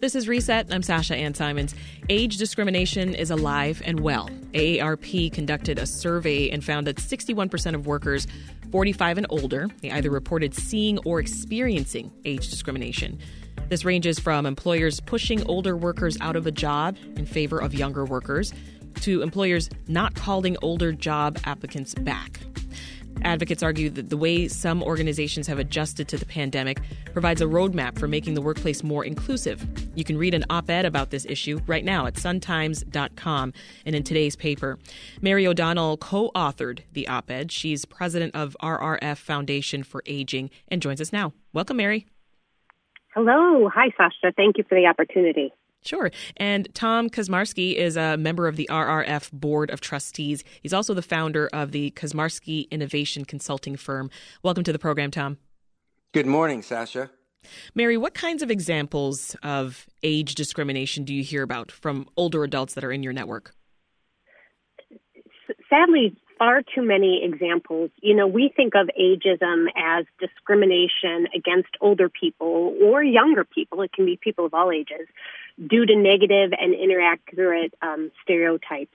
This is Reset. I'm Sasha Ann Simons. Age discrimination is alive and well. AARP conducted a survey and found that 61% of workers 45 and older they either reported seeing or experiencing age discrimination. This ranges from employers pushing older workers out of a job in favor of younger workers to employers not calling older job applicants back. Advocates argue that the way some organizations have adjusted to the pandemic provides a roadmap for making the workplace more inclusive. You can read an op ed about this issue right now at suntimes.com and in today's paper. Mary O'Donnell co authored the op ed. She's president of RRF Foundation for Aging and joins us now. Welcome, Mary. Hello. Hi, Sasha. Thank you for the opportunity. Sure. And Tom Kuczmarski is a member of the RRF Board of Trustees. He's also the founder of the Kuczmarski Innovation Consulting Firm. Welcome to the program, Tom. Good morning, Sasha. Mary, what kinds of examples of age discrimination do you hear about from older adults that are in your network? Sadly, far too many examples. You know, we think of ageism as discrimination against older people or younger people. It can be people of all ages due to negative and inaccurate um, stereotypes.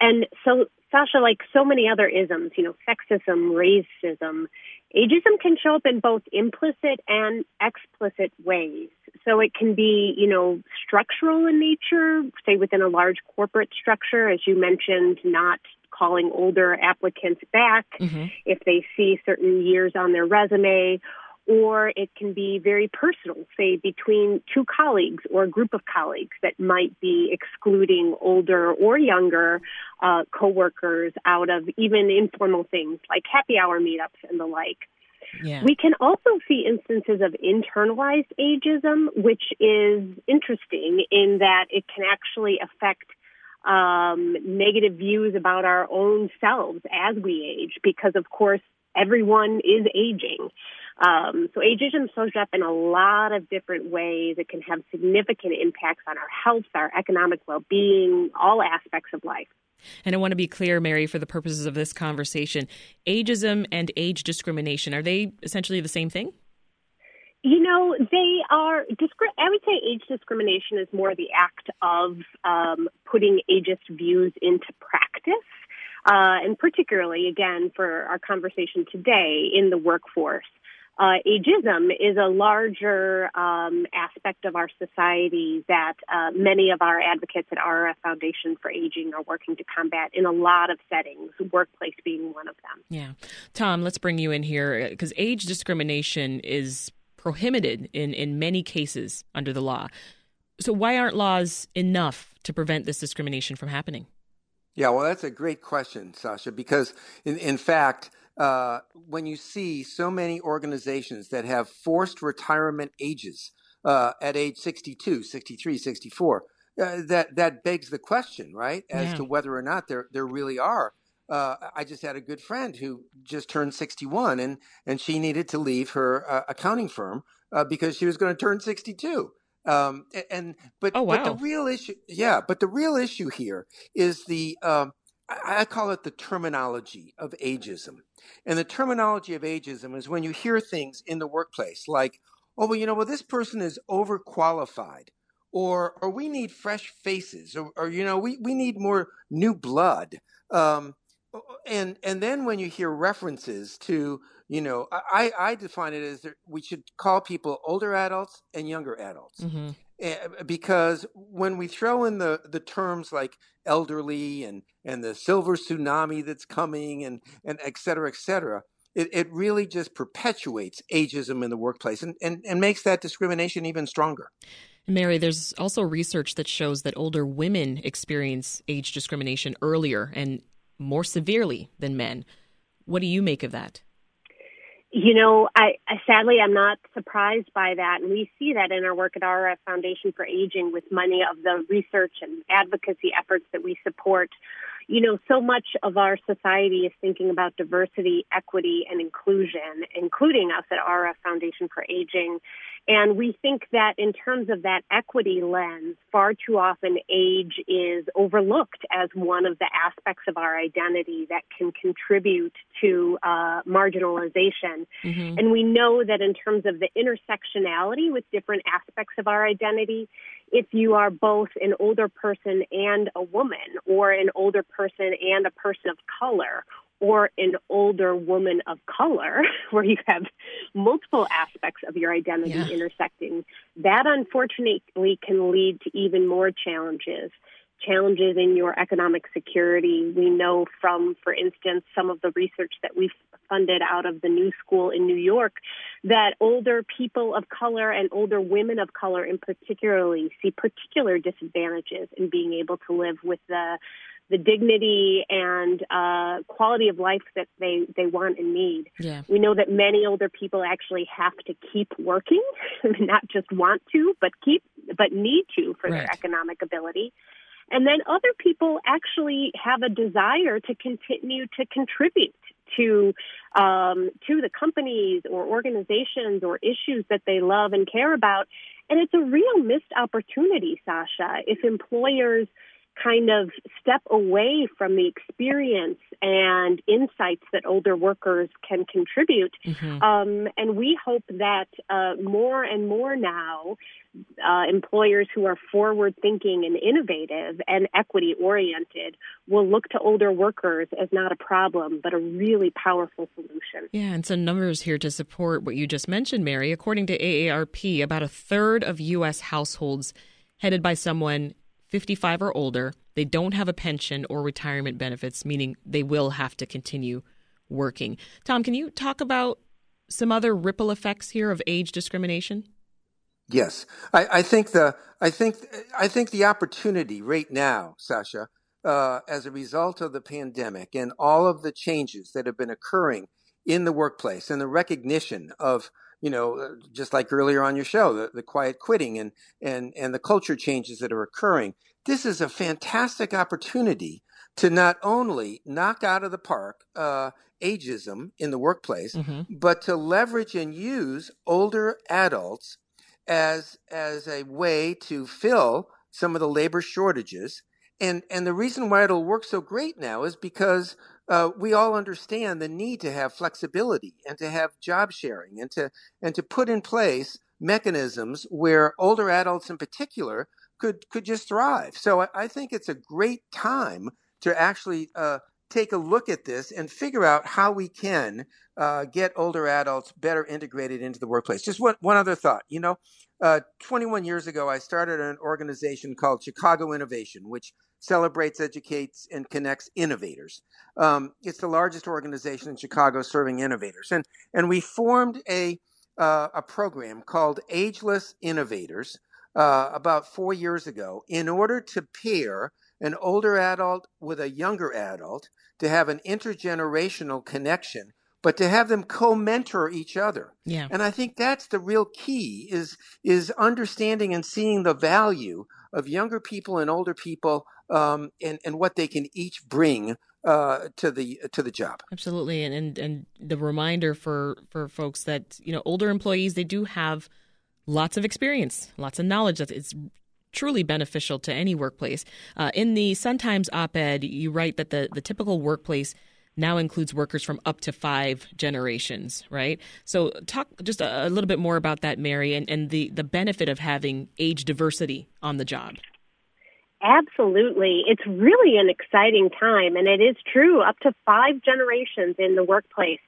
And so, Sasha, like so many other isms, you know, sexism, racism, ageism can show up in both implicit and explicit ways. So it can be, you know, structural in nature, say within a large corporate structure, as you mentioned, not calling older applicants back mm-hmm. if they see certain years on their resume, or it can be very personal, say between two colleagues or a group of colleagues that might be excluding older or younger uh, coworkers out of even informal things like happy hour meetups and the like. Yeah. We can also see instances of internalized ageism, which is interesting in that it can actually affect um, negative views about our own selves as we age, because of course everyone is aging. Um, so ageism shows up in a lot of different ways. It can have significant impacts on our health, our economic well-being, all aspects of life. And I want to be clear, Mary, for the purposes of this conversation, ageism and age discrimination are they essentially the same thing? You know, they are. I would say age discrimination is more the act of um, putting ageist views into practice. Uh, and particularly, again, for our conversation today in the workforce. Uh, ageism is a larger um, aspect of our society that uh, many of our advocates at RRF Foundation for Aging are working to combat in a lot of settings, workplace being one of them. Yeah. Tom, let's bring you in here because age discrimination is prohibited in, in many cases under the law. So, why aren't laws enough to prevent this discrimination from happening? Yeah, well, that's a great question, Sasha, because in, in fact, uh, when you see so many organizations that have forced retirement ages uh, at age 62, 63, 64, uh, that, that begs the question, right, as yeah. to whether or not there, there really are uh, I just had a good friend who just turned 61 and, and she needed to leave her uh, accounting firm uh, because she was going to turn 62. Um, and, but, oh, wow. but the real issue, yeah, but the real issue here is the, um, I, I call it the terminology of ageism. And the terminology of ageism is when you hear things in the workplace like, oh, well, you know, well, this person is overqualified or, or we need fresh faces or, or you know, we, we need more new blood. Um, and and then when you hear references to you know i i define it as that we should call people older adults and younger adults mm-hmm. Eh, because when we throw in the the terms like elderly and and the silver tsunami that's coming and and et cetera et cetera it, it really just perpetuates ageism in the workplace and, and, and makes that discrimination even stronger. Mary, there's also research that shows that older women experience age discrimination earlier and more severely than men. What do you make of that? You know, I, I sadly I'm not surprised by that, and we see that in our work at our Foundation for Aging with many of the research and advocacy efforts that we support. You know, so much of our society is thinking about diversity, equity, and inclusion, including us at RRF Foundation for Aging. And we think that in terms of that equity lens, far too often age is overlooked as one of the aspects of our identity that can contribute to uh, marginalization. Mm-hmm. And we know that in terms of the intersectionality with different aspects of our identity, if you are both an older person and a woman, or an older person and a person of color, or an older woman of color, where you have multiple aspects of your identity yeah. intersecting, that unfortunately can lead to even more challenges. Challenges in your economic security. We know from, for instance, some of the research that we've funded out of the New School in New York that older people of color and older women of color in particularly see particular disadvantages in being able to live with the the dignity and uh, quality of life that they, they want and need. Yeah. We know that many older people actually have to keep working, not just want to, but keep, but need to for right. their economic ability. And then other people actually have a desire to continue to contribute to um, to the companies or organizations or issues that they love and care about. And it's a real missed opportunity, Sasha, if employers kind of step away from the experience and insights that older workers can contribute. Mm-hmm. Um, and we hope that uh, more and more now, uh, employers who are forward thinking and innovative and equity oriented will look to older workers as not a problem, but a really powerful solution. Yeah, and some numbers here to support what you just mentioned, Mary. According to AARP, about a third of U.S. households headed by someone 55 or older, they don't have a pension or retirement benefits, meaning they will have to continue working. Tom, can you talk about some other ripple effects here of age discrimination? Yes, I, I think the I think I think the opportunity right now, Sasha, uh, as a result of the pandemic and all of the changes that have been occurring in the workplace and the recognition of you know, uh, just like earlier on your show, the, the quiet quitting and, and, and the culture changes that are occurring. This is a fantastic opportunity to not only knock out of the park uh, ageism in the workplace, mm-hmm. but to leverage and use older adults as as a way to fill some of the labor shortages. And and the reason why it'll work so great now is because uh, we all understand the need to have flexibility and to have job sharing and to and to put in place mechanisms where older adults in particular could could just thrive. So I, I think it's a great time to actually uh, take a look at this and figure out how we can uh, get older adults better integrated into the workplace. Just one, one other thought. You know, uh, 21 years ago, I started an organization called Chicago Innovation, which celebrates, educates, and connects innovators. Um, it's the largest organization in Chicago serving innovators, and and we formed a uh, a program called Ageless Innovators uh, about four years ago in order to pair an older adult with a younger adult to have an intergenerational connection but to have them co-mentor each other. Yeah. And I think that's the real key is is understanding and seeing the value of younger people and older people um, and and what they can each bring uh, to the to the job. Absolutely, and, and and the reminder for for folks that you know older employees they do have lots of experience, lots of knowledge that it's truly beneficial to any workplace. Uh, in the Sun Times op-ed, you write that the the typical workplace now includes workers from up to five generations, right? So, talk just a, a little bit more about that, Mary, and, and the, the benefit of having age diversity on the job. Absolutely. It's really an exciting time, and it is true up to five generations in the workplace.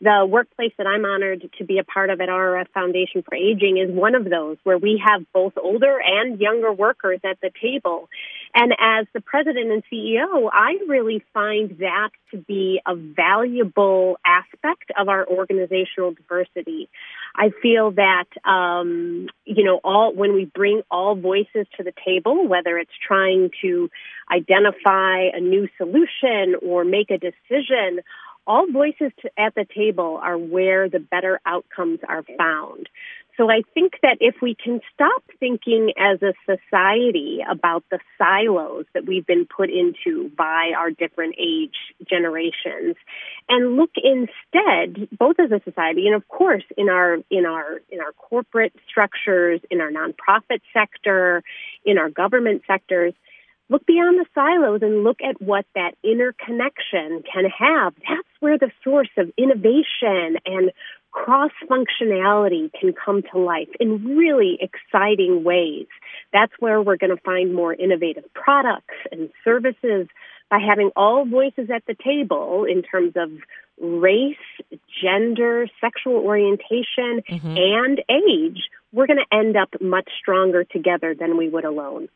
The workplace that I'm honored to be a part of at RRF Foundation for Aging is one of those where we have both older and younger workers at the table. And as the president and CEO, I really find that to be a valuable aspect of our organizational diversity. I feel that, um, you know, all, when we bring all voices to the table, whether it's trying to identify a new solution or make a decision, all voices to, at the table are where the better outcomes are found. So I think that if we can stop thinking as a society about the silos that we've been put into by our different age generations and look instead both as a society and of course in our in our in our corporate structures, in our nonprofit sector, in our government sectors, look beyond the silos and look at what that interconnection can have. That's where the source of innovation and cross functionality can come to life in really exciting ways. That's where we're going to find more innovative products and services by having all voices at the table in terms of race, gender, sexual orientation, mm-hmm. and age. We're going to end up much stronger together than we would alone.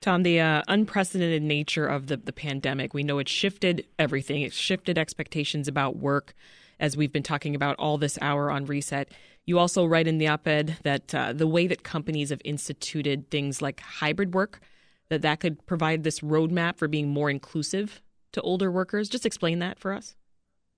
Tom, the uh, unprecedented nature of the, the pandemic, we know it shifted everything. It shifted expectations about work, as we've been talking about all this hour on Reset. You also write in the op ed that uh, the way that companies have instituted things like hybrid work, that that could provide this roadmap for being more inclusive to older workers. Just explain that for us.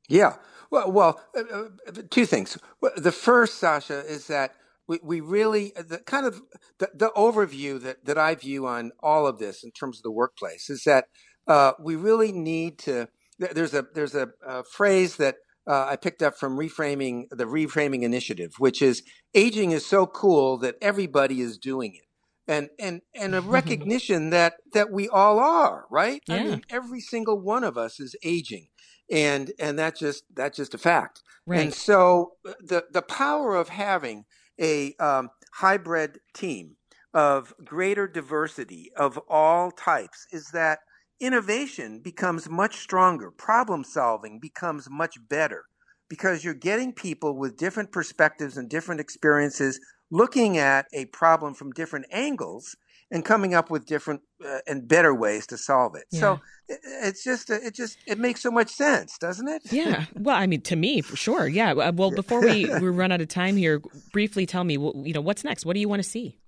Yeah. Well, well uh, uh two things. The first, Sasha, is that we, we really the kind of the, the overview that, that I view on all of this in terms of the workplace is that uh, we really need to. There's a there's a, a phrase that uh, I picked up from reframing the reframing initiative, which is aging is so cool that everybody is doing it, and and and a recognition that that we all are right. Yeah. I mean, every single one of us is aging, and and that's just that's just a fact. Right. And so uh, the the power of having a um, hybrid team of greater diversity of all types is that innovation becomes much stronger, problem solving becomes much better because you're getting people with different perspectives and different experiences looking at a problem from different angles and coming up with different uh, and better ways to solve it. Yeah. So it, it's just it just it makes so much sense, doesn't it? Yeah. Well, I mean, to me, for sure. Yeah. Uh, well, before we, we run out of time here, briefly tell me, you know, what's next? What do you want to see,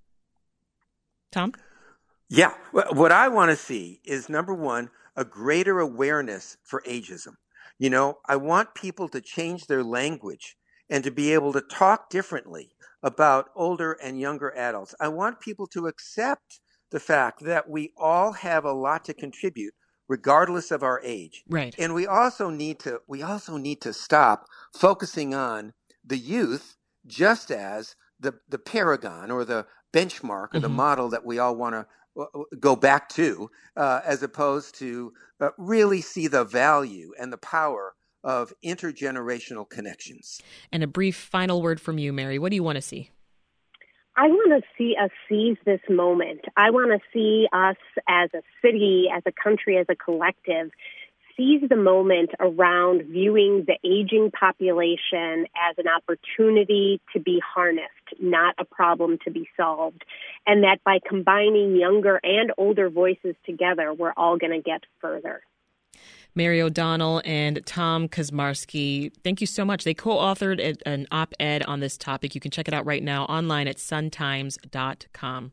Tom? Yeah. What I want to see is number one, a greater awareness for ageism. You know, I want people to change their language and to be able to talk differently about older and younger adults. I want people to accept the fact that we all have a lot to contribute regardless of our age. Right. And we also need to we also need to stop focusing on the youth just as the the paragon or the benchmark or mm-hmm. the model that we all want to uh, uh, go back to, uh, as opposed to uh, really see the value and the power of intergenerational connections. And a brief final word from you, Mary. What do you want to see? I want to see us seize this moment. I want to see us as a city, as a country, as a collective seize the moment around viewing the aging population as an opportunity to be harnessed, not a problem to be solved. And that by combining younger and older voices together, we're all going to get further. Mary O'Donnell and Tom Kuczmarski, thank you so much. They co authored an op ed on this topic. You can check it out right now online at suntimes.com.